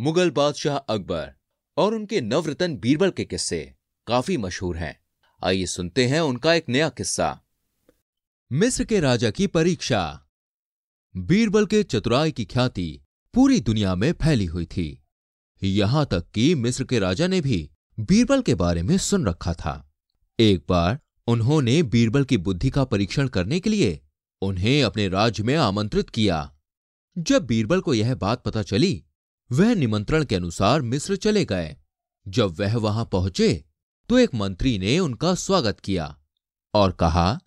मुगल बादशाह अकबर और उनके नवरतन बीरबल के किस्से काफ़ी मशहूर हैं। आइए सुनते हैं उनका एक नया किस्सा। मिस्र के राजा की परीक्षा। बीरबल के चतुराई की ख्याति पूरी दुनिया में फैली हुई थी। यहाँ तक कि मिस्र के राजा ने भी बीरबल के बारे में सुन रखा था। एक बार उन्होंने बीरबल की बुद्धि का परीक्षण करने के लिए उन्हें अपने राज्य में आमंत्रित किया। जब बीरबल को यह बात पता चली, वह निमंत्रण के अनुसार मिस्र चले गए। जब वह वहाँ पहुँचे तो एक मंत्री ने उनका स्वागत किया और कहा,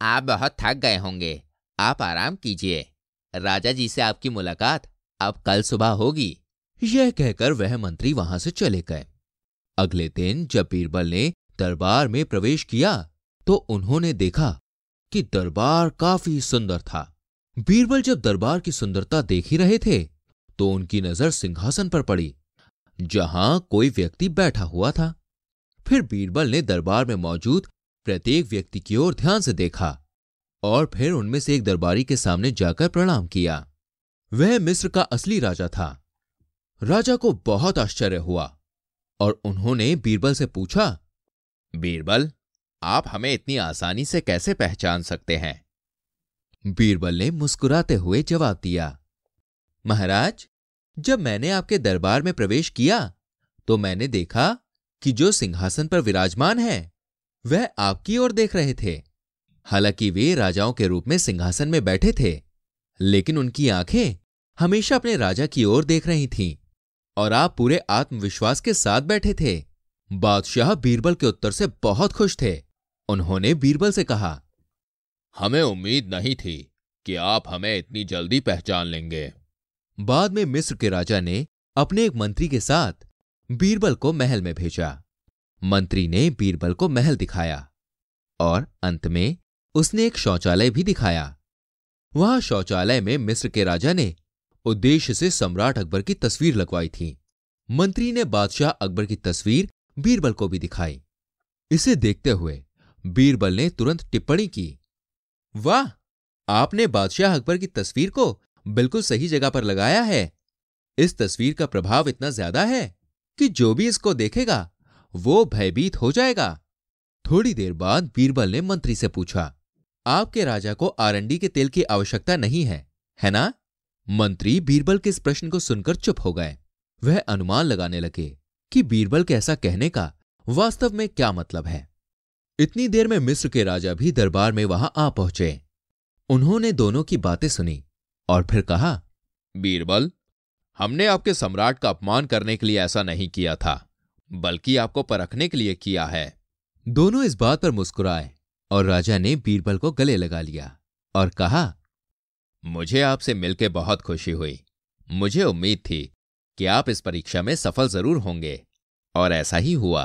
आप बहुत थक गए होंगे, आप आराम कीजिए। राजा जी से आपकी मुलाकात अब कल सुबह होगी। यह कहकर वह मंत्री वहाँ से चले गए। अगले दिन जब बीरबल ने दरबार में प्रवेश किया तो उन्होंने देखा कि दरबार काफ़ी सुंदर था। बीरबल जब दरबार की सुंदरता देख ही रहे थे तो उनकी नज़र सिंहासन पर पड़ी, जहाँ कोई व्यक्ति बैठा हुआ था। फिर बीरबल ने दरबार में मौजूद प्रत्येक व्यक्ति की ओर ध्यान से देखा, और फिर उनमें से एक दरबारी के सामने जाकर प्रणाम किया। वह मिस्र का असली राजा था। राजा को बहुत आश्चर्य हुआ, और उन्होंने बीरबल से पूछा, बीरबल, आप हमें इतनी आसानी से कैसे पहचान सकते हैं? बीरबल ने मुस्कुराते हुए जवाब दिया, महाराज, जब मैंने आपके दरबार में प्रवेश किया तो मैंने देखा कि जो सिंहासन पर विराजमान है, वह आपकी ओर देख रहे थे। हालाँकि वे राजाओं के रूप में सिंहासन में बैठे थे, लेकिन उनकी आँखें हमेशा अपने राजा की ओर देख रही थीं और आप पूरे आत्मविश्वास के साथ बैठे थे। बादशाह बीरबल के उत्तर से बहुत खुश थे। उन्होंने बीरबल से कहा हमें उम्मीद नहीं थी कि आप हमें इतनी जल्दी पहचान लेंगे। बाद में मिस्र के राजा ने अपने एक मंत्री के साथ बीरबल को महल में भेजा। मंत्री ने बीरबल को महल दिखाया और अंत में उसने एक शौचालय भी दिखाया। वहाँ शौचालय में मिस्र के राजा ने उद्देश्य से सम्राट अकबर की तस्वीर लगवाई थी। मंत्री ने बादशाह अकबर की तस्वीर बीरबल को भी दिखाई। इसे देखते हुए बीरबल ने तुरंत टिप्पणी की वाह, आपने बादशाह अकबर की तस्वीर को बिल्कुल सही जगह पर लगाया है। इस तस्वीर का प्रभाव इतना ज़्यादा है कि जो भी इसको देखेगा, वो भयभीत हो जाएगा। थोड़ी देर बाद बीरबल ने मंत्री से पूछा, आपके राजा को आरंडी के तेल की आवश्यकता नहीं है है ना? मंत्री बीरबल के इस प्रश्न को सुनकर चुप हो गए। वह अनुमान लगाने लगे कि बीरबल के ऐसा कहने का वास्तव में क्या मतलब है। इतनी देर में मिस्र के राजा भी दरबार में वहाँ आ पहुँचे। उन्होंने दोनों की बातें सुनी और फिर कहा, बीरबल, हमने आपके सम्राट का अपमान करने के लिए ऐसा नहीं किया था, बल्कि आपको परखने के लिए किया है। दोनों इस बात पर मुस्कुराए और राजा ने बीरबल को गले लगा लिया और कहा, मुझे आपसे मिलकर बहुत खुशी हुई। मुझे उम्मीद थी कि आप इस परीक्षा में सफल ज़रूर होंगे और ऐसा ही हुआ।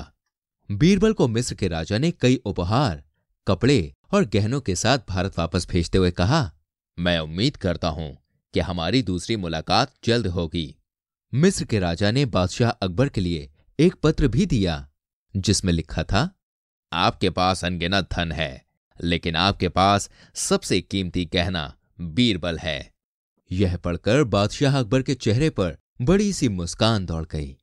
बीरबल को मिस्र के राजा ने कई उपहार, कपड़े और गहनों के साथ भारत वापस भेजते हुए कहा, मैं उम्मीद करता हूँ कि हमारी दूसरी मुलाकात जल्द होगी। मिस्र के राजा ने बादशाह अकबर के लिए एक पत्र भी दिया, जिसमें लिखा था, आपके पास अनगिनत धन है, लेकिन आपके पास सबसे कीमती गहना बीरबल है। यह पढ़कर बादशाह अकबर के चेहरे पर बड़ी सी मुस्कान दौड़ गई।